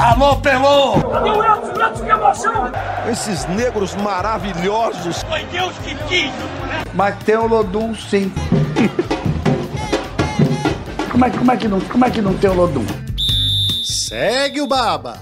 Alô, Pelô! Cadê o Edson? Edson, que emoção! Esses negros maravilhosos. Foi Deus que quis! Mas tem o Lodum, sim. como, é, como, é que não, como é que não tem o Lodum? Segue o Baba.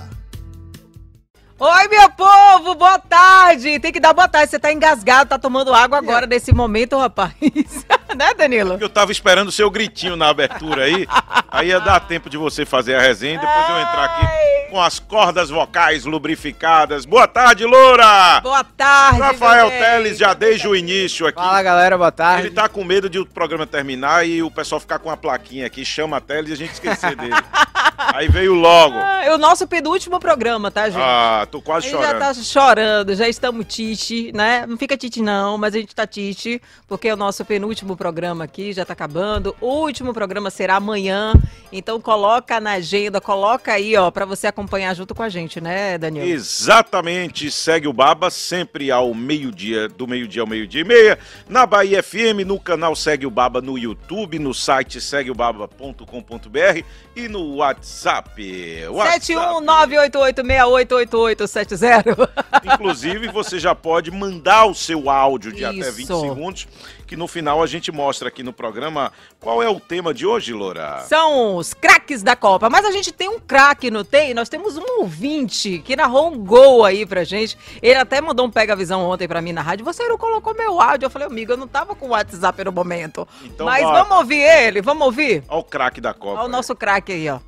Oi, meu povo, boa tarde. Tem que dar boa tarde. Você tá engasgado, tá tomando água agora nesse momento, rapaz. né, Danilo? Eu tava esperando o seu gritinho na abertura aí. Aí ia dar tempo de você fazer a resenha e depois eu entrar aqui com as cordas vocais lubrificadas. Boa tarde, Loura! Boa tarde, Rafael. Teles, já desde o início aqui. Fala galera, boa tarde. Ele tá com medo de o programa terminar e o pessoal ficar com uma plaquinha aqui, chama a Teles e a gente esquecer dele. Aí veio logo. Ah, é o nosso penúltimo programa, tá, gente? Ah, tô quase a gente chorando. já tá chorando, já estamos tite, né? Não fica tite não, mas a gente tá tite, porque o nosso penúltimo programa aqui já tá acabando. O último programa será amanhã, então coloca na agenda, coloca aí, ó, pra você acompanhar junto com a gente, né, Daniel? Exatamente, segue o Baba sempre ao meio-dia, do meio-dia ao meio-dia e meia, na Bahia FM, no canal Segue o Baba no YouTube, no site segueobaba.com.br e no WhatsApp. WhatsApp. 71988688870. Inclusive, você já pode mandar o seu áudio de até 20 Isso. segundos, que no final a gente mostra aqui no programa qual é o tema de hoje, Loura. São os craques da Copa. Mas a gente tem um craque, não tem? Nós temos um ouvinte que narrou um gol aí pra gente. Ele até mandou um pega-visão ontem pra mim na rádio. Você não colocou meu áudio. Eu falei, amigo, eu não tava com o WhatsApp no momento. Então Mas vai. vamos ouvir ele, vamos ouvir? Olha o craque da Copa. Olha o nosso craque aí, ó.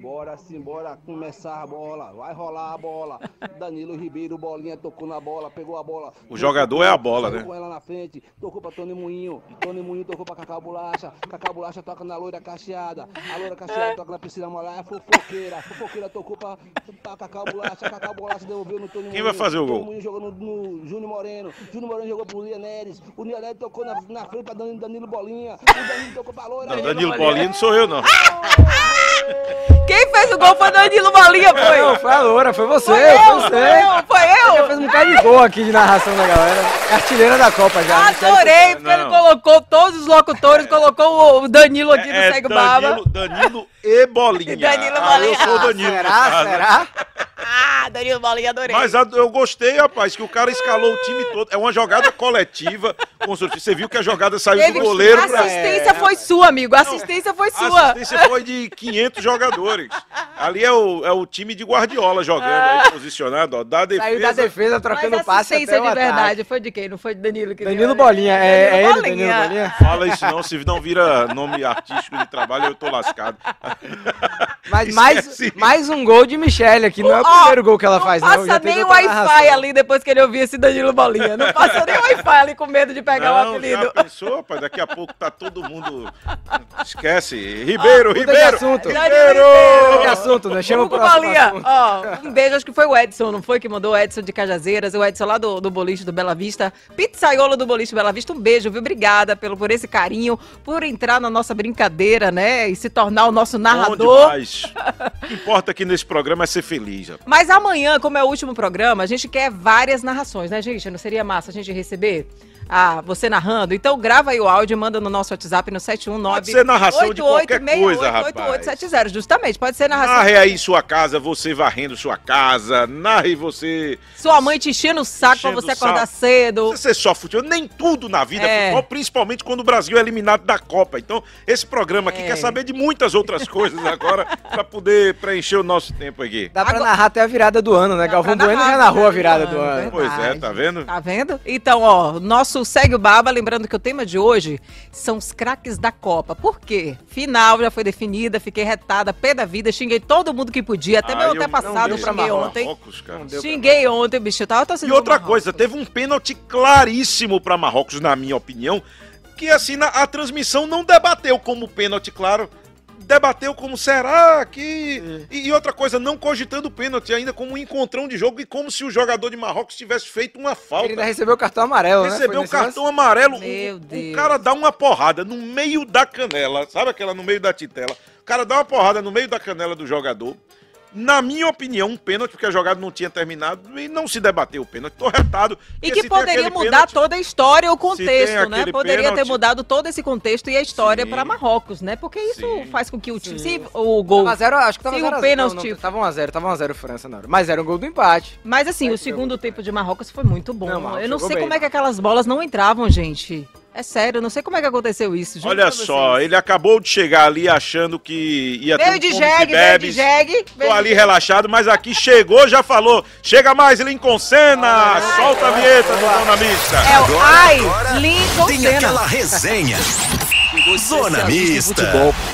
Bora simbora começar a bola, vai rolar a bola. Danilo Ribeiro, bolinha, tocou na bola, pegou a bola. O jogador é a bola, né? Com ela na frente, tocou pra Tony Moinho. Tony Moinho tocou pra Cacau Bolacha. Cacau Bolacha toca na loira cacheada. A loira cacheada toca na piscina molhada. Fofoqueira, fofoqueira tocou pra, pra Cacau Bolacha. Cacau Bolacha devolveu no Tony Moinho. Quem vai fazer o gol? Tony Moinho jogou no, no Júnior Moreno. Júnior Moreno jogou pro Lia Neres. O Lia Neres tocou na, na frente pra Danilo, Danilo Bolinha. O Danilo tocou pra loira. Não, Danilo Bolinha não sou eu, não. Quem fez o gol foi Danilo Bolinha, foi? Não, foi a Loura, foi você, Foi foi, eu, você. foi eu, foi eu. Fez um bocado de gol aqui de narração da galera. É artilheira da Copa já. Adorei, porque ele colocou todos os locutores, colocou o Danilo aqui no É Segue Baba. Danilo, Danilo e Bolinha. Danilo Ah, eu Bolinha. sou o Danilo. Será, será? Danilo Bolinha, adorei. Mas a- eu gostei, rapaz, que o cara escalou o time todo. É uma jogada coletiva. Você viu que a jogada saiu Teve- do goleiro a pra... assistência foi sua, amigo. A assistência foi A sua. assistência foi de 500 jogadores. Ali é o, é o time de Guardiola jogando aí, posicionado, ó. Da defesa. Saiu da defesa Mas trocando a passe assistência até o de ataque. verdade foi de quem? Não foi de Danilo que Danilo né? Bolinha, é, é ele, Danilo Danilo Bolinha. Bolinha? Fala isso não, se não vira nome artístico de trabalho, eu tô lascado. Mas mais, mais um gol de Michelle aqui, não é o primeiro gol que ela faz, não. Não já passa nem o Wi-Fi ali depois que ele ouvir esse Danilo Bolinha. Não passa nem o Wi-Fi ali com medo de pegar o não, apelido. já pensou, rapaz? Daqui a pouco tá todo mundo... Esquece. Ribeiro, de Ribeiro! assunto. Ribeiro! Que assunto, né? Chama o Bolinha, ó, um beijo, acho que foi o Edson, não foi que mandou o Edson de Cajazeiras, o Edson lá do, do boliche do Bela Vista, pizzaiolo do boliche do Bela Vista, um beijo, viu? Obrigada pelo, por esse carinho, por entrar na nossa brincadeira, né, e se tornar o nosso Bom narrador. demais. O que importa aqui nesse programa é ser feliz. rapaz. Mas amanhã, como é o último programa, a gente quer várias narrações, né, gente? Não seria massa a gente receber? Ah, você narrando? Então grava aí o áudio e manda no nosso WhatsApp no 719 Pode ser narração de qualquer coisa, rapaz. 8870, justamente. Pode ser narração. Narre aí sua casa, você varrendo sua casa. Narre você. Sua mãe te enchendo o saco pra você acordar saco. cedo. Você só futebol, nem tudo na vida é É. futebol, principalmente quando o Brasil é eliminado da Copa. Então, esse programa aqui É. quer saber de muitas outras coisas agora pra poder preencher o nosso tempo aqui. Dá pra Agora- narrar até a virada do ano, né? Dá Galvão Bueno narrar já narrou a virada do ano, ano. Pois é, Verdade. tá vendo? Tá vendo? Então, ó, nosso Segue o Baba, lembrando que o tema de hoje são os craques da Copa. Por quê? Final já foi definida, fiquei retada, pé da vida, xinguei todo mundo que podia, até Ah, meu eu antepassado xinguei ontem. Marrocos, cara. deu pra Xinguei ontem, bicho, eu tava torcendo E outra coisa, teve um pênalti claríssimo pra Marrocos, na minha opinião, que assim, a transmissão não debateu como pênalti, claro. Debateu como será que. E, e outra coisa, não cogitando o pênalti ainda como um encontrão de jogo e como se o jogador de Marrocos tivesse feito uma falta. Ele ainda recebeu o cartão amarelo, né? Recebeu o cartão amarelo. o- Meu o, Deus. cara dá uma porrada no meio da canela. Sabe aquela no meio da titela? O cara dá uma porrada no meio da canela do jogador. Na minha opinião, um pênalti, porque a jogada não tinha terminado e não se debateu o pênalti. Tô retado. E porque que poderia mudar pênalti- toda a história, o contexto, né? Poderia ter pênalti- mudado todo esse contexto e a história para Marrocos, né? Porque isso Sim. faz com que o time. Se o gol. Tava zero, acho que tava Se zero o a zero. pênalti- Não, não, Tava 1x0, tava 1x0 França na hora. Mas era um gol do empate. Mas assim, o Mas segundo tempo de Marrocos foi muito bom. Não, eu não sei bem. como é que aquelas bolas não entravam, gente. É sério, eu não sei como é que aconteceu isso. juro Olha só, ele acabou de chegar ali achando que ia ter Veio um de jegue, veio de jegue. Tô ali de- relaxado, mas aqui chegou, já falou. Chega mais, Lincoln Senna! Solta a vinheta do Dona Mista. É o Ai, Lincoln Tem Senna. aquela resenha. Zona Mista.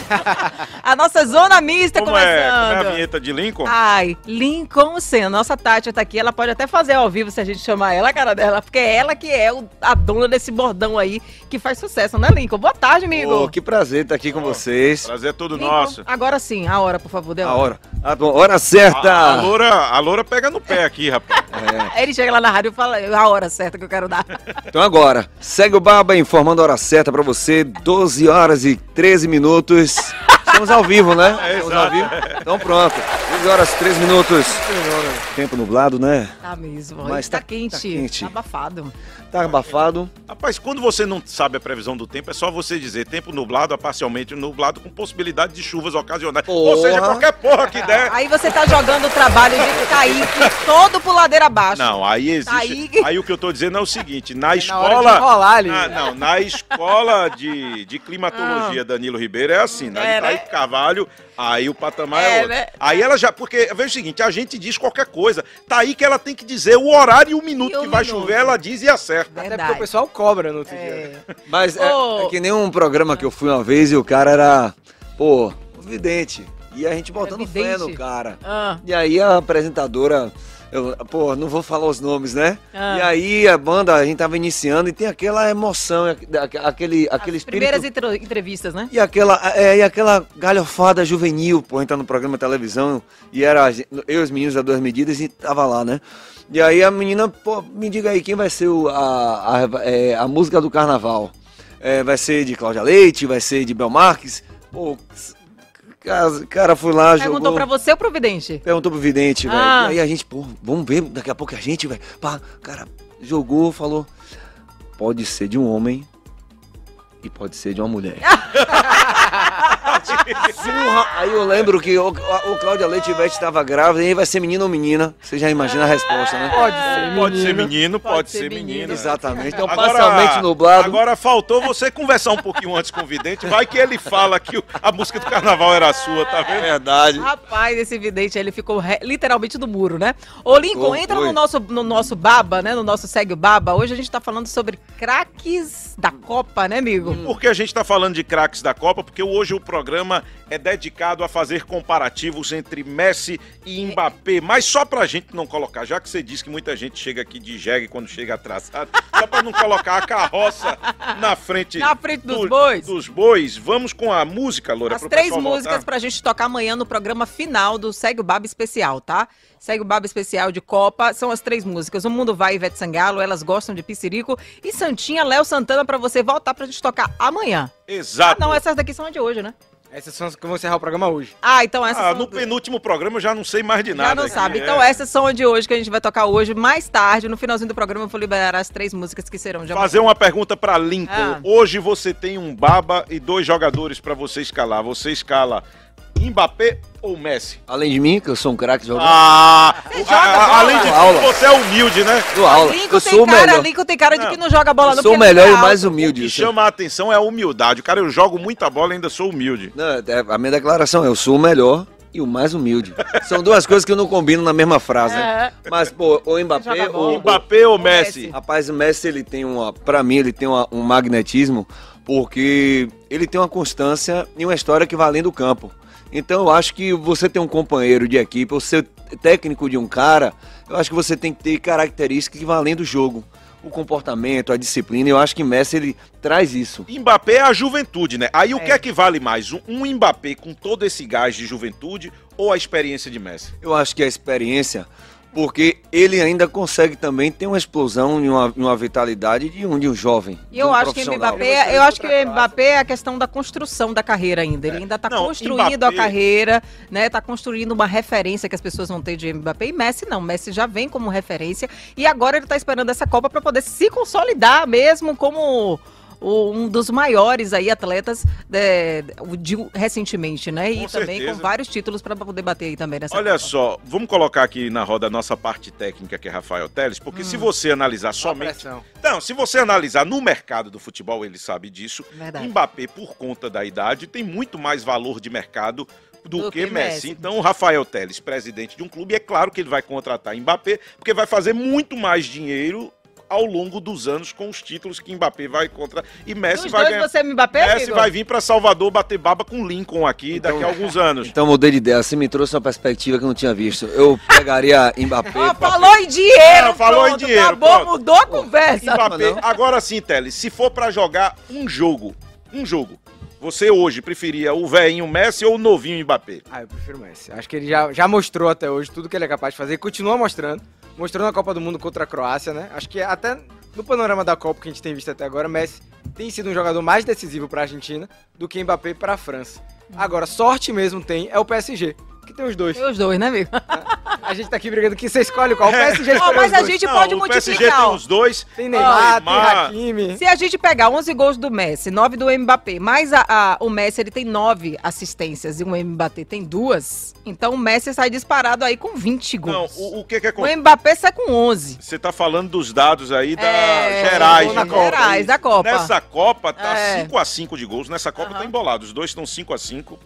A nossa zona mista Como é, como é a começando. vinheta de Lincoln? Ai, Lincoln Senna. Nossa Tati tá aqui, ela pode até fazer ao vivo se a gente chamar ela, a cara dela, porque é ela que é o- a dona desse bordão aí que faz sucesso, né, Lincoln? Boa tarde, amigo. Ô, que prazer estar aqui com vocês. Prazer é todo Lincoln, nosso. Agora sim, a hora, por favor, dê A hora. A hora certa. A, a, loura, a loura pega no pé aqui, rapaz. É. Aí Ele chega lá na rádio e fala a hora certa que eu quero dar. Então agora, segue o Baba informando a hora certa pra você, 12 horas e 13 minutos. Estamos ao vivo, né? É, Estamos ao vivo. Então pronto. 12 horas e 13 minutos. Tempo nublado, né? Tá mesmo. Mas Mas tá, tá- quente, tá quente. tá abafado. Tá abafado. Rapaz, quando você não sabe a previsão do tempo, é só você dizer tempo nublado a parcialmente nublado com possibilidade de chuvas ocasionais. Ou Porra. seja, qualquer porra que der. Aí você tá jogando o trabalho de Kaique todo pro ladeira abaixo. Não, aí existe. Aí- Aí... o que eu tô dizendo é o seguinte: na hora de escola. enrolar ali. na, não, na escola de, de climatologia Danilo Ribeiro é assim, né? Ah. É, de né? Kaique Carvalho, aí o patamar é, É, outro. né? Aí ela já. Porque, veja o seguinte: a gente diz qualquer coisa. Tá aí que ela tem que dizer o horário e o minuto E o que vai minuto. chover, ela diz e acerta. Até Verdade. porque o pessoal cobra no outro dia. É. Mas é, é que nem um programa que eu fui uma vez e o cara era, pô, vidente. E a gente botando fé no cara. Ah, E aí a apresentadora, eu, pô, não vou falar os nomes, né? Ah. E aí a banda, a gente tava iniciando e tem aquela emoção, aque- aquele, aquele as espírito... primeiras entre- entrevistas, né? E aquela, é, e aquela galhofada juvenil, pô, a tá no programa de televisão e era a eu e os meninos da Duas Medidas e tava lá, né? E aí a menina, pô, me diga aí, quem vai ser o- a, a, é, a música do carnaval? É, vai ser de Cláudia Leite, vai ser de Bel Marques? Pô, cara, cara foi lá, Perguntou jogou... pra você ou pro vidente? Perguntou pro vidente, velho. Ah. E aí a gente, pô, vamos ver daqui a pouco a gente, velho. Pá, cara, jogou, falou. Pode ser de um homem e pode ser de uma mulher. Porra, aí eu lembro que o, o Cláudia Leite Ivete estava grávida e aí vai ser menino ou menina. Você já imagina a resposta, né? Pode ser, Pode ser menino. menino, pode, Pode ser, ser menina. menina. Exatamente. Então, Agora- parcialmente nublado. Agora faltou você conversar um pouquinho antes com o vidente. Vai que ele fala que a música do carnaval era sua, tá É vendo? verdade. Rapaz, esse vidente, ele ficou re- literalmente do muro, né? Ô, Lincoln, Foi, entra no nosso, no nosso baba, né? No nosso Segue o Baba. Hoje a gente tá falando sobre craques da Copa, né, amigo? Por que a gente tá falando de craques da Copa? Porque hoje o programa é dedicado a fazer comparativos entre Messi e Mbappé. Mas só pra gente não colocar, já que você disse que muita gente chega aqui de jegue quando chega atrasado, só pra não colocar a carroça na frente, Na frente dos do- bois. dos bois, vamos com a música, Loura. As três músicas voltar. pra gente tocar amanhã no programa final do Segue o Baba Especial, tá? Segue o Baba Especial de Copa, são as três músicas. O Mundo Vai, Ivete Sangalo, Elas Gostam de Piscirico e Santinha, Léo Santana pra você voltar pra gente tocar amanhã. Ah, Exato. não, essas daqui são de hoje, né? Essas são as que vão encerrar o programa hoje. Ah, então essas Ah, são... no penúltimo programa eu já não sei mais de Já nada. não aqui, sabe. é. Então essas são de hoje que a gente vai tocar hoje. Mais tarde, no finalzinho do programa, eu vou liberar as três músicas que serão de amanhã. Fazer uma pergunta pra Lincoln. Ah. Hoje você tem um baba e dois jogadores pra você escalar. Você escala Mbappé ou Messi? Além de mim, que eu sou um craque jogando. Ah, joga a- bola? além de tudo, Aula. você é humilde, né? do aula. Lincoln eu tem sou o cara, melhor. Lincoln tem cara de Não. que não joga bola Eu não, sou o ele melhor é e o alto. mais O humilde. que chama a atenção é a humildade. Cara, eu jogo muita bola e ainda sou humilde. Não, é- a minha declaração é: eu sou o melhor e o mais humilde. São duas coisas que eu não combino na mesma frase, né? Mas, pô, o Mbappé, o, Mbappé ou Messi. Messi? Rapaz, o Messi, ele tem uma. Pra mim, ele tem uma- um magnetismo, porque ele tem uma constância e uma história que vai além do campo. Então, eu acho que você ter um companheiro de equipe, ou ser técnico de um cara, eu acho que você tem que ter características que vão além do jogo. O comportamento, a disciplina, eu acho que Messi, ele traz isso. Mbappé é a juventude, né? Aí o É. que é que vale mais? Um, um Mbappé com todo esse gás de juventude ou a experiência de Messi? Eu acho que a experiência, porque ele ainda consegue também ter uma explosão e uma, uma vitalidade de um, de um jovem. E eu um acho que. Mbappé, eu acho que o Mbappé é a questão da construção da carreira ainda. Ele ainda está construindo Mbappé- a carreira, né? Tá construindo uma referência que as pessoas vão ter de Mbappé. E Messi não, Messi já vem como referência e agora ele tá esperando essa Copa para poder se consolidar mesmo como o- um dos maiores aí atletas de, de- recentemente, né? E Com também certeza. com vários títulos para poder bater aí também nessa Olha Copa. só, vamos colocar aqui na roda a nossa parte técnica, que é Rafael Teles, porque Hum. se você analisar somente. Não, se você analisar no mercado do futebol, ele sabe disso. Verdade. Mbappé, por conta da idade, tem muito mais valor de mercado do, Do que, que Messi. Messi. Então, o Rafael Teles, presidente de um clube, é claro que ele vai contratar Mbappé, porque vai fazer muito mais dinheiro ao longo dos anos com os títulos que Mbappé vai contra e Messi vai dois ganhar. você é Mbappé, Messi Igor? vai vir para Salvador bater baba com Lincoln aqui daqui a alguns anos. Então mudei de ideia, você me trouxe uma perspectiva que eu não tinha visto. Eu pegaria Mbappé. Pra- falou em dinheiro, É, falou em pronto, dinheiro, Acabou, pronto. mudou a conversa. Mbappé, agora sim, Teles, se for pra jogar um jogo, um jogo, você hoje preferia o velhinho Messi ou o novinho Mbappé? Ah, eu prefiro o Messi. Acho que ele já, já mostrou até hoje tudo que ele é capaz de fazer e continua mostrando. Mostrou na Copa do Mundo contra a Croácia, né? Acho que até no panorama da Copa que a gente tem visto até agora, Messi tem sido um jogador mais decisivo para a Argentina do que Mbappé para a França. Agora, sorte mesmo tem é o PSG, que tem os dois. Tem os dois, né, amigo? A gente tá aqui brigando que você escolhe qual. O PSG Ó, escolheu mas os a gente Não, pode o PSG multiplicar. tem ó. os dois. Tem Neymar, Neymar. tem Hakimi. Se a gente pegar 11 gols do Messi, 9 do Mbappé, mais a, a- o Messi ele tem 9 assistências e o Mbappé tem duas, então o Messi sai disparado aí com 20 Não, gols. o, o que que o acontece? Mbappé sai com 11. Você tá falando dos dados aí da É, gerais, de Copa. Gerais, da Copa. Nessa Copa tá É. 5x5 de gols. Nessa Copa Aham. tá embolado. Os dois estão 5x5.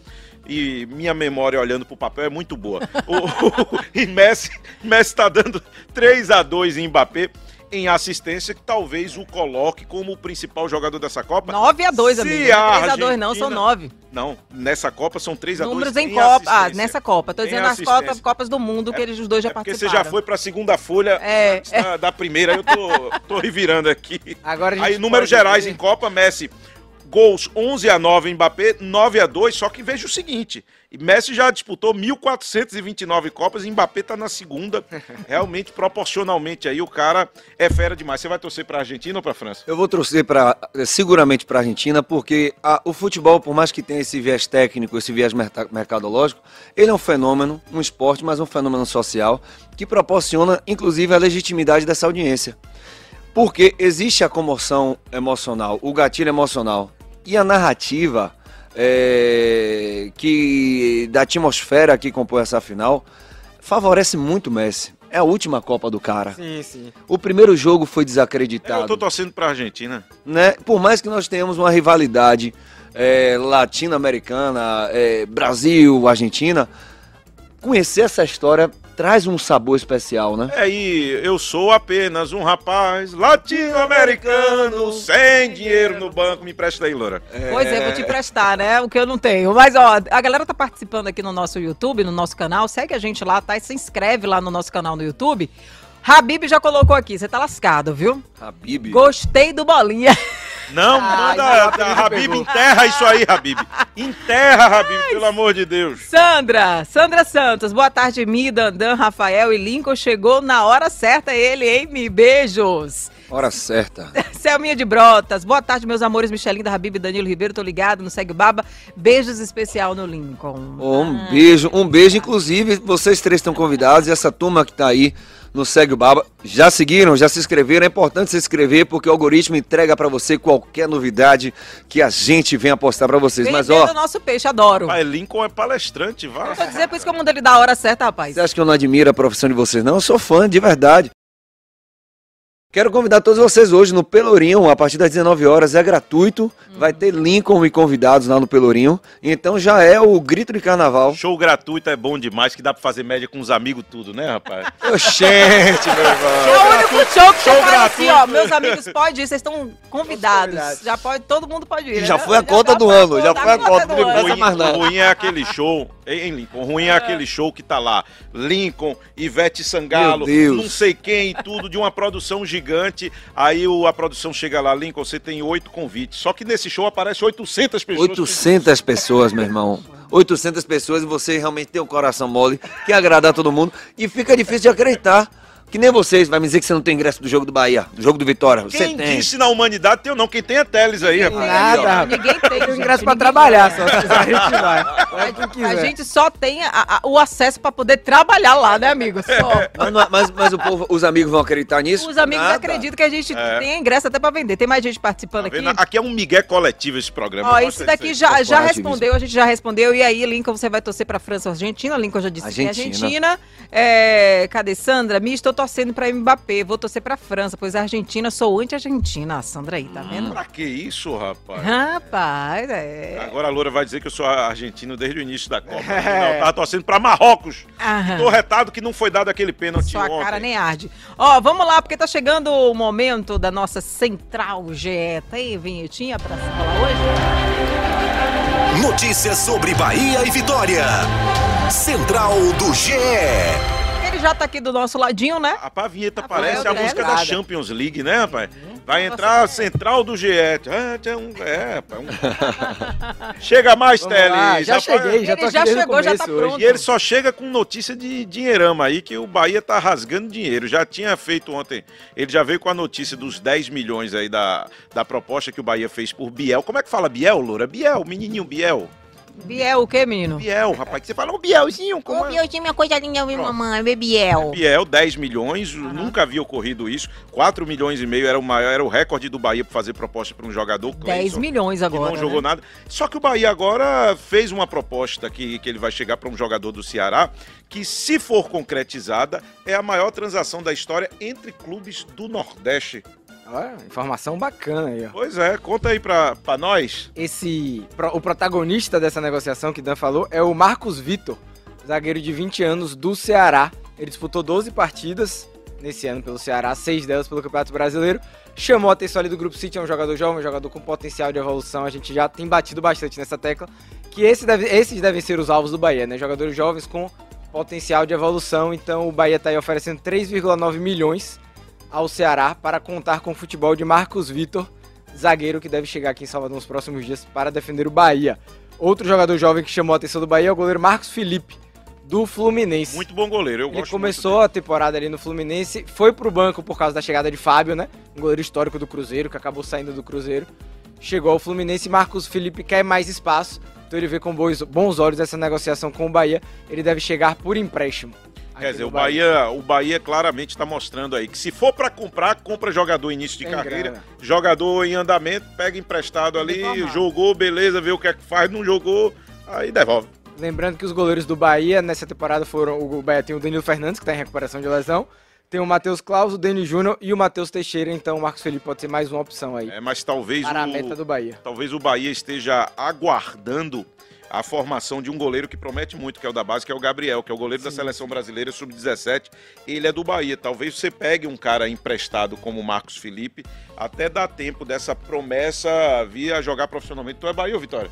E minha memória olhando pro papel é muito boa. O- e Messi, Messi tá dando 3x2 em Mbappé em assistência, que talvez o coloque como o principal jogador dessa Copa. 9 a 2, Se amigo. Não é a 3 a 2 não, são Argentina- 9. Não, nessa Copa são 3x2 Números em Copa. Ah, nessa Copa. Tô Em dizendo as. Copas, Copas do Mundo que eles os dois já É porque participaram. você já foi pra segunda folha É, antes da, da primeira, eu tô, tô revirando aqui. Agora a gente Aí, números gerais ver- em Copa, Messi, gols 11 a 9 Mbappé, 9 a 2, só que veja o seguinte, Messi já disputou 1429 Copas, e Mbappé tá na segunda, realmente, proporcionalmente aí, o cara é fera demais. Você vai torcer pra Argentina ou pra França? Eu vou torcer para seguramente para a Argentina, porque a- o futebol, por mais que tenha esse viés técnico, esse viés mercadológico, ele é um fenômeno, um esporte, mas um fenômeno social que proporciona, inclusive, a legitimidade dessa audiência. Porque existe a comoção emocional, o gatilho emocional e a narrativa é, que da atmosfera que compõe essa final favorece muito o Messi. É a última Copa do cara. Sim, sim. O primeiro jogo foi Eu desacreditado tô torcendo pra Argentina. né? Por mais que nós tenhamos uma rivalidade é, latino-americana, é, Brasil, Argentina, conhecer essa história traz um sabor especial, né? É aí, eu sou apenas um rapaz latino-americano, sem dinheiro no banco, me empresta aí, Loura. Pois é, vou te emprestar, né? O que eu não tenho. Mas, ó, a galera tá participando aqui no nosso YouTube, no nosso canal. Segue a gente lá, tá? E se inscreve lá no nosso canal no YouTube. Habib já colocou aqui, você tá lascado, viu? Habib. Gostei do bolinha. Não, manda, não, da, Habib enterra isso aí, Habib. Enterra, Habib, pelo amor de Deus. Sandra, Sandra Santos, boa tarde, Mi, Dandan, Rafael e Lincoln. Chegou na hora certa ele, hein, Mi? Beijos. Hora certa. Selminha de Brotas, boa tarde, meus amores, Michelinda, Habib, Danilo Ribeiro, tô ligado, no Segue Baba. Beijos especial no Lincoln. Oh, um beijo, um beijo. Inclusive, vocês três estão convidados e essa turma que tá aí no Segue o Baba, já seguiram, já se inscreveram. É importante se inscrever porque o algoritmo entrega pra você qualquer novidade que a gente venha postar pra vocês. Mas Vendendo ó, o nosso peixe, adoro. Pai, Lincoln é palestrante, vá. Vou dizer por isso que eu mando ele da hora certa, rapaz. Você acha que eu não admiro a profissão de vocês? Não, eu sou fã, de verdade. Quero convidar todos vocês hoje no Pelourinho, a partir das 19 horas, é gratuito. Vai ter Lincoln e convidados lá no Pelourinho. Então já é o grito de carnaval. Show gratuito é bom demais, que dá pra fazer média com os amigos tudo, né, rapaz? Oxente, meu irmão. É o único show que Show você fala assim, ó, meus amigos, pode ir, vocês estão convidados. Já pode, todo mundo pode ir. Já né? foi a conta do ano, já foi a conta do ano. mais nada. o ruim é aquele show, hein, Lincoln? O ruim é aquele show que tá lá. Lincoln, Ivete Sangalo, não sei quem e tudo, de uma produção gigante. Aí o- a produção chega lá, Lincoln, você tem oito convites. Só que nesse show aparece 800 pessoas. 800 pessoas, meu irmão. 800 pessoas e você realmente tem um coração mole, quer agradar todo mundo e fica difícil de acreditar. Que nem vocês, vai me dizer que você não tem ingresso do jogo do Bahia, do jogo do Vitória. Você Quem tem. disse na humanidade tem ou não? Quem tem é Teles aí, rapaz. Nada. Ninguém tem. Tem gente, ingresso pra trabalhar só. Se quiser, a gente vai. Vai quem A gente só tem a- a- o acesso pra poder trabalhar lá, né, amigo? Só. Mas, não- mas- mas o povo, os amigos vão acreditar nisso? Os amigos Nada. acreditam que a gente É. tem ingresso até pra vender. Tem mais gente participando Tá aqui? Aqui é um migué coletivo esse programa. Ó, isso daqui já, já respondeu, a gente já respondeu. E aí, Lincoln, você vai torcer pra França ou Argentina? Lincoln já disse que tem Argentina. Argentina. É, cadê Sandra? Mi, estou torcendo pra Mbappé. Vou torcer pra França, pois a Argentina, sou anti-Argentina. A Sandra aí, tá vendo? Pra que isso, rapaz? Rapaz, é. Agora a Loura vai dizer que eu sou argentino desde o início da Copa. Não, eu tava torcendo pra Marrocos. Aham. Tô retado que não foi dado aquele pênalti Sua ontem. cara nem arde. Ó, vamos lá, porque tá chegando o momento da nossa central GE. Tem vinhetinha pra se falar hoje? Notícias sobre Bahia e Vitória. Central do GE. Já tá aqui do nosso ladinho, né? A vinheta Rafael parece a música da. Champions League, né, rapaz? Vai Nossa, entrar a central do GE. Ah, um- É, um- Chega mais, Teles. já rapaz. cheguei, já tô Ele aqui já chegou, já tá pronto. E ele só chega com notícia de dinheirama aí, que o Bahia tá rasgando dinheiro. Já tinha feito ontem, ele já veio com a notícia dos 10 milhões aí da, da proposta que o Bahia fez por Biel. Como é que fala Biel, Loura? Biel, menininho Biel. Biel o quê, menino? Biel, rapaz, que você fala, o Bielzinho, como é? tinha minha coisa linda, Pronto. mamãe, Biel. Biel, 10 milhões, nunca havia ocorrido isso. 4 milhões e meio era o maior, era o recorde do Bahia para fazer proposta para um jogador. 10 Cleison, milhões que agora. não jogou né? nada. Só que o Bahia agora fez uma proposta que, que ele vai chegar para um jogador do Ceará, que se for concretizada, é a maior transação da história entre clubes do Nordeste. Informação bacana aí, ó. Pois é, conta aí pra, pra nós. Esse, pro- o protagonista dessa negociação que Dan falou é o Marcos Vitor, zagueiro de 20 anos do Ceará. Ele disputou 12 partidas nesse ano pelo Ceará, seis delas pelo Campeonato Brasileiro. Chamou a atenção ali do Grupo City, é um jogador jovem, um jogador com potencial de evolução. A gente já tem batido bastante nessa tecla. Que esse deve- esses devem ser os alvos do Bahia, né? Jogadores jovens com potencial de evolução. Então o Bahia tá aí oferecendo 3,9 milhões ao Ceará para contar com o futebol de Marcos Vitor, zagueiro que deve chegar aqui em Salvador nos próximos dias para defender o Bahia. Outro jogador jovem que chamou a atenção do Bahia é o goleiro Marcos Felipe, do Fluminense. Muito bom goleiro, eu Ele gosto começou a temporada ali no Fluminense, foi pro banco por causa da chegada de Fábio, né? Um goleiro histórico do Cruzeiro, que acabou saindo do Cruzeiro. Chegou ao Fluminense e Marcos Felipe quer mais espaço, então ele vê com bons, bons olhos essa negociação com o Bahia. Ele deve chegar por empréstimo. Quer dizer, o Bahia, o Bahia claramente está mostrando aí que se for para comprar, compra jogador início de Tem carreira, grana. jogador em andamento, pega emprestado ali, Informado. jogou, beleza, vê o que é que faz, não jogou, aí devolve. Lembrando que os goleiros do Bahia nessa temporada foram. O Bahia tem o Danilo Fernandes, que está em recuperação de lesão. Tem o Matheus Claus, o Denis Júnior e o Matheus Teixeira. Então o Marcos Felipe pode ser mais uma opção aí. É, mas talvez para a o, meta do Bahia. talvez o Bahia esteja aguardando a formação de um goleiro que promete muito, que é o da base, que é o Gabriel, que é o goleiro da seleção brasileira sub-17. Ele é do Bahia. Talvez você pegue um cara emprestado como o Marcos Felipe, até dar tempo dessa promessa vir a jogar profissionalmente. Tu é Bahia ou Vitória?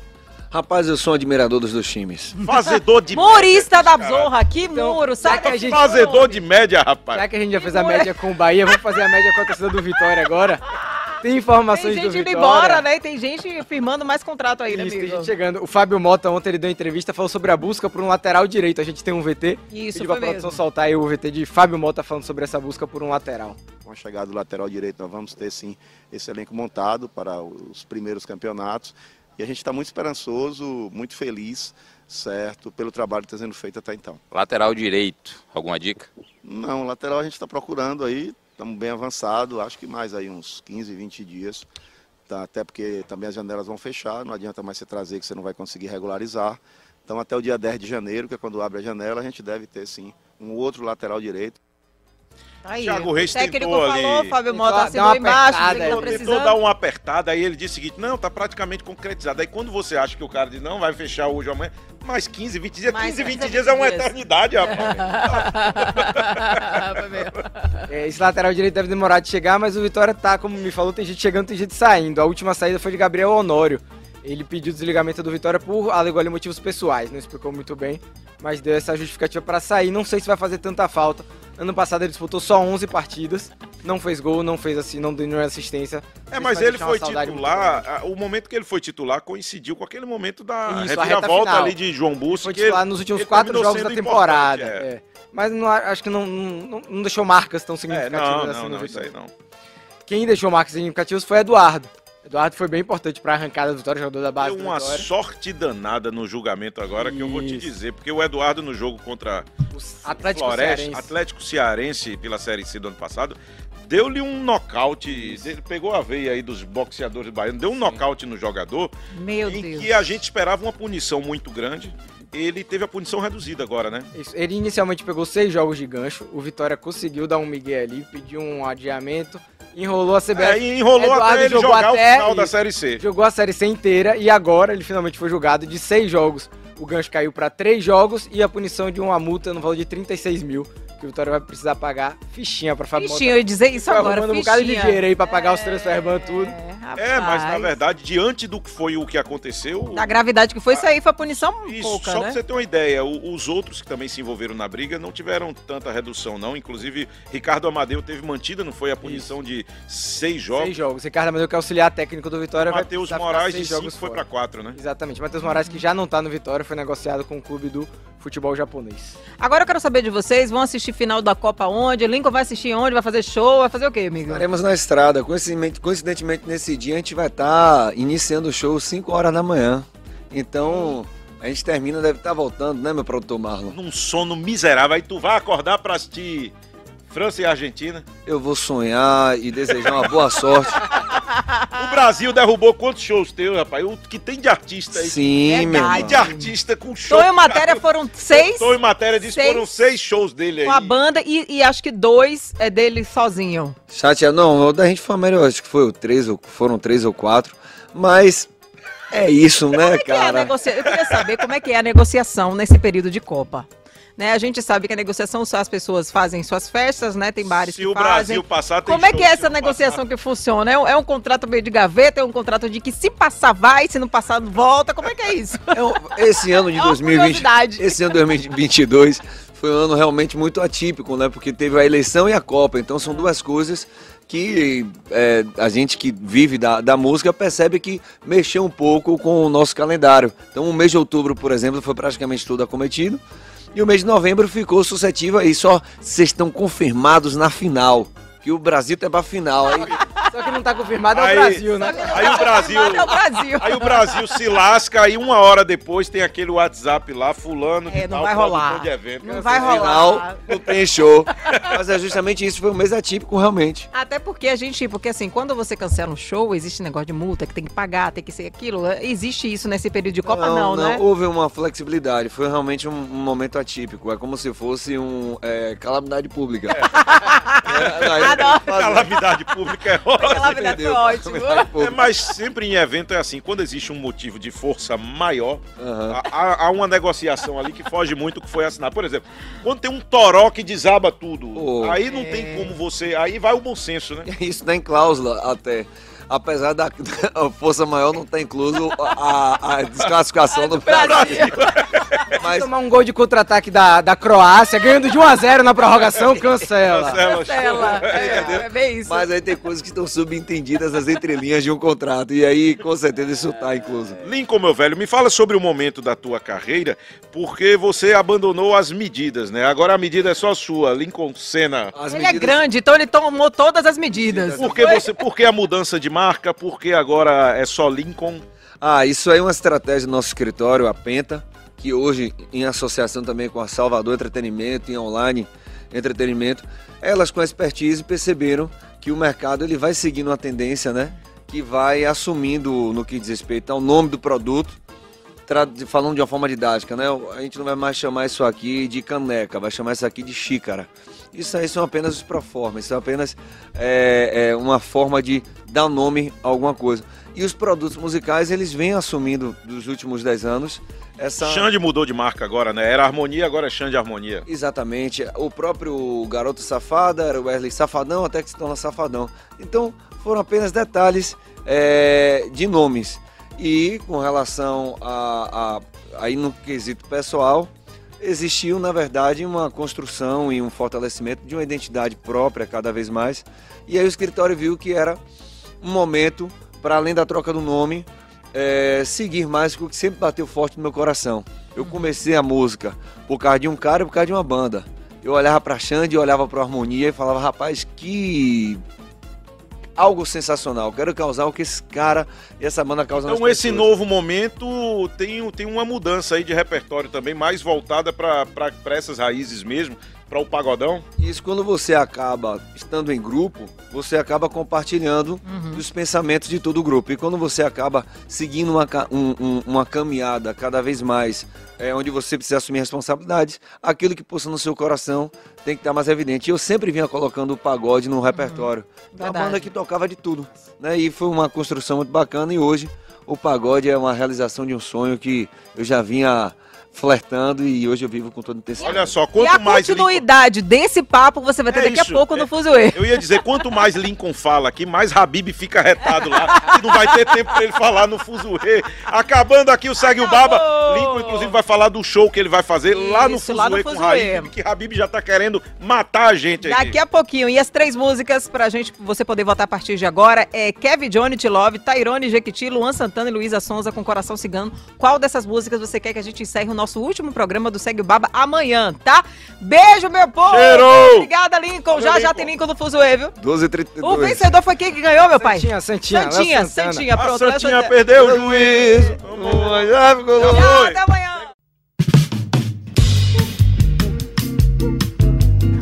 Rapaz, eu sou um admirador dos dois times. Fazedor de Murista da média, Zorra, que Então, muro, sabe? que a gente- Fazedor de média, rapaz. Já que a gente já fez a média com o Bahia, vamos fazer a média com a torcida do Vitória agora. Tem informações Tem do gente indo embora, né? Tem gente firmando mais contrato aí, né, Isso, tem amigo? gente chegando. O Fábio Mota ontem ele deu entrevista, falou sobre a busca por um lateral direito. A gente tem um VT. Isso, foi pra produção mesmo. soltar aí o VT de Fábio Mota falando sobre essa busca por um lateral. Com a chegada do lateral direito, nós vamos ter sim esse elenco montado para os primeiros campeonatos. E a gente está muito esperançoso, muito feliz, certo, pelo trabalho que está sendo feito até então. Lateral direito, alguma dica? Não, lateral a gente está procurando aí, estamos bem avançado, acho que mais aí uns 15, 20 dias. Tá, até porque também as janelas vão fechar, não adianta mais você trazer que você não vai conseguir regularizar. Então até o dia 10 de janeiro, que é quando abre a janela, a gente deve ter sim um outro lateral direito. Tá aí. Thiago Reis o técnico tentou falou, ali. Fábio Tentou Mota dar assinou uma embaixo, apertada tá Tentou precisando. dar uma apertada, aí ele disse o seguinte: não, tá praticamente concretizado. Aí quando você acha que o cara diz, não, vai fechar hoje ou amanhã, mais 15, 20 dias. Mais 15, 20 15, dias é uma 20 dias. eternidade, rapaz. É, esse lateral direito deve demorar de chegar, mas o Vitória tá, como me falou, tem gente chegando, tem gente saindo. A última saída foi de Gabriel Honório. Ele pediu desligamento do Vitória por alegou ali motivos pessoais, não explicou muito bem, mas deu essa justificativa para sair. Não sei se vai fazer tanta falta. Ano passado ele disputou só 11 partidas Não fez gol, não fez assim, não deu nenhuma assistência. É, Isso mas ele foi titular. O momento que ele foi titular coincidiu com aquele momento da Isso, reviravolta final. ali de João Bussi. Foi titular nos últimos quatro jogos da temporada. é. é. Mas não, acho que não, não, não deixou marcas tão É, significativas não, assim não, no não, isso Vitória. aí não. Quem deixou marcas significativas foi Eduardo. Eduardo foi bem importante pra arrancada do Vitória, jogador da base Deu uma sorte danada no julgamento agora que eu vou te Isso. dizer, porque o Eduardo no jogo contra Atlético Floresta, Cearense. Atlético Cearense pela Série C do ano passado, deu-lhe um nocaute, ele pegou a veia aí dos boxeadores baianos, deu um nocaute no jogador Meu em Deus. que a gente esperava uma punição muito grande. Ele teve a punição reduzida agora, né? Isso, Ele inicialmente pegou seis jogos de gancho. O Vitória conseguiu dar um migué ali, pediu um adiamento, enrolou a CBF. É, enrolou Eduardo até ele jogou jogar até o final da. Série C. Jogou a Série C inteira e agora ele finalmente foi julgado de seis jogos. O gancho caiu para três jogos e a punição de uma multa no valor de 36 mil. Que o Vitória vai precisar pagar fichinha pra Fábio Fichinha, eu ia dizer isso agora, arrumando um bocado de fichinha. dinheiro aí pra pagar os transferban tudo. É, mas na verdade, diante do que foi o que aconteceu, Da gravidade que foi, isso aí foi punição Isso, pouca, só né? pra você ter uma ideia, os outros que também se envolveram na briga não tiveram tanta redução, não. Inclusive, Ricardo Amadeu teve mantida, não foi a punição de seis jogos. Seis jogos. Ricardo Amadeu, que é auxiliar técnico do Vitória, vai Matheus precisar ficar Moraes de cinco jogos foi fora. pra quatro, né? Exatamente. Matheus Moraes, que já não tá no Vitória, foi negociado com o clube do futebol japonês. Agora eu quero saber de vocês, vão assistir final da Copa onde? Lincoln vai assistir onde? Vai fazer show? Vai fazer o quê, amigo? Estaremos na estrada. Coincidentemente, coincidentemente, nesse dia, a gente vai estar iniciando o show 5 horas da manhã. Então, a gente termina, deve estar voltando, né, meu produtor Marlon? Num sono miserável. Aí tu vai acordar pra assistir França e Argentina. Eu vou sonhar e desejar uma boa sorte. O Brasil derrubou quantos shows teus, rapaz? O que tem de artista aí? Sim, meu Verdade. E de artista com show. Tonho Matéria foram seis Tô em matéria disso, seis foram seis shows dele aí. com a banda e, e acho que dois é dele sozinho. Chateado. Não, o da gente foi melhor, acho que foi o três, ou foram três ou quatro. Mas é isso, né, Como é que é a cara? negocia... Eu queria saber como é que é a negociação nesse período de Copa. Né, a gente sabe que a negociação só as pessoas fazem suas festas, né? Tem bares Se que o fazem. Brasil passar, tem Como é que é se essa negociação que funciona? É um, é um contrato meio de gaveta? É um contrato de que se passar vai, se não passar volta? Como é que é isso? Esse ano de É uma 2020, curiosidade. esse ano de 2022 foi um ano realmente muito atípico, né? Porque teve a eleição e a Copa, então são duas coisas que é, a gente que vive da, da música percebe que mexeu um pouco com o nosso calendário. Então o mês de outubro, por exemplo, foi praticamente todo acometido. E o mês de novembro ficou suscetível aí, só vocês estão confirmados na final. Que o Brasil tá pra final. Aí, Só que não tá confirmado é o Aí- Brasil, né? Aí o Brasil. Confirmado é o Brasil. Aí o Brasil se lasca, aí uma hora depois tem aquele WhatsApp lá, fulano, É, de não tal, vai rolar. de evento. Não vai final, rolar. não tem show. Mas é justamente isso, foi um mês atípico realmente. Até porque a gente, porque assim, quando você cancela um show, existe negócio de multa, que tem que pagar, tem que ser aquilo. Existe isso nesse período de Copa, não, né? Houve uma flexibilidade, foi realmente um, um momento atípico. É como se fosse um é, calamidade pública. É, tem. Calamidade pública é ótimo. Calamidade foi ótimo. Calamidade É, mas sempre em evento é assim, quando existe um motivo de força maior, Aham. há- há, uma negociação ali que foge muito do que foi assinado. Por exemplo, quando tem um toró que desaba tudo, Pô. aí não tem como você. Aí vai o bom senso, né? Isso tá em cláusula até. Apesar da a força maior não tá incluso a, a desclassificação do Brasil. Mas Tomar um gol de contra-ataque da, da Croácia, ganhando de 1x0 na prorrogação, cancela. Cancela, Cancela. É, é bem isso. Mas aí tem coisas que estão subentendidas nas entrelinhas de um contrato. E aí, com certeza, isso tá incluso. Lincoln, meu velho, me fala sobre o momento da tua carreira, porque você abandonou as medidas, né? Agora a medida é só sua, Lincoln Senna. As Ele é grande, então ele tomou todas as medidas. Por que, você, por que a mudança de marca? Por que agora é só Lincoln? Ah, isso aí é uma estratégia do nosso escritório, a Penta, que hoje, em associação também com a Salvador Entretenimento e Online Entretenimento, elas com expertise perceberam que o mercado ele vai seguindo uma tendência, né? Que vai assumindo no que diz respeito ao nome do produto, falando de uma forma didática, né? A gente não vai mais chamar isso aqui de caneca, vai chamar isso aqui de xícara. Isso aí são apenas os proformas, são apenas é, é, uma forma de dar nome a alguma coisa. E os produtos musicais, eles vêm assumindo dos últimos 10 anos essa... Xande mudou de marca agora, né? Era Harmonia, agora é Xande Harmonia. Exatamente. O próprio Garoto Safada era o Wesley Safadão, até que se torna Safadão. Então, foram apenas detalhes é, de nomes. E com relação a, a- aí no quesito pessoal, existiu, na verdade, uma construção e um fortalecimento de uma identidade própria cada vez mais. E aí o escritório viu que era um momento, para além da troca do nome, é, seguir mais com o que sempre bateu forte no meu coração. Eu comecei a música por causa de um cara e por causa de uma banda. Eu olhava pra Xande, olhava pra Harmonia e falava, rapaz, que algo sensacional. Quero causar o que esse cara e essa banda causam Então esse novo momento tem, tem uma mudança aí de repertório também, mais voltada para essas raízes mesmo, para o pagodão. Isso quando você acaba estando em grupo, você acaba compartilhando os pensamentos de todo o grupo. E quando você acaba seguindo uma, um- um- uma caminhada cada vez mais, é, onde você precisa assumir responsabilidades, aquilo que pulsa no seu coração tem que estar mais evidente. E eu sempre vinha colocando o pagode no repertório. Uma Verdade. banda que tocava de tudo. Né? E foi uma construção muito bacana. E hoje o pagode é uma realização de um sonho que eu já vinha flertando e hoje eu vivo com toda intensidade. Olha só, E quanto a mais continuidade desse papo você vai ter É daqui isso, a pouco é- no Fuzuê. Eu ia dizer, quanto mais Lincoln fala aqui, mais Habib fica retado lá. E não vai ter tempo pra ele falar no Fuzuê. Acabando aqui o Segue o Baba. Lincoln, inclusive, vai falar do show que ele vai fazer lá no Isso, lá no Fuzuê com. Habib, que Habib já tá querendo matar a gente aqui. Daqui a pouquinho. E as três músicas pra gente, você poder votar a partir de agora é Kevin Johnny Te Love, Tairone Jequiti, Luan Santana e Luísa Sonza com Coração Cigano. Qual dessas músicas você quer que a gente encerre o nosso último programa do Segue o Baba amanhã, tá? Beijo, meu povo! Cheiro! Obrigada, Lincoln. já já tem Lincoln no Fuzuê, viu? 12 e O 32. vencedor foi quem que ganhou, meu pai? Santinha, Santinha, Santinha. Santinha. A Pronto, Léo Santinha perdeu o juízo. Tchau, até amanhã.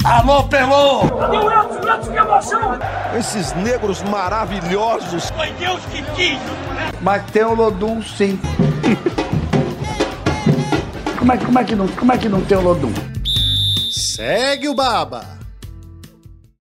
Alô, Pelô! Cadê o Edson? Edson, que emoção! Esses negros maravilhosos. Foi Deus que quis! Mas tem o Lodum, sim. como, é, como, é que não, como é que não tem o Lodum? Segue o Baba.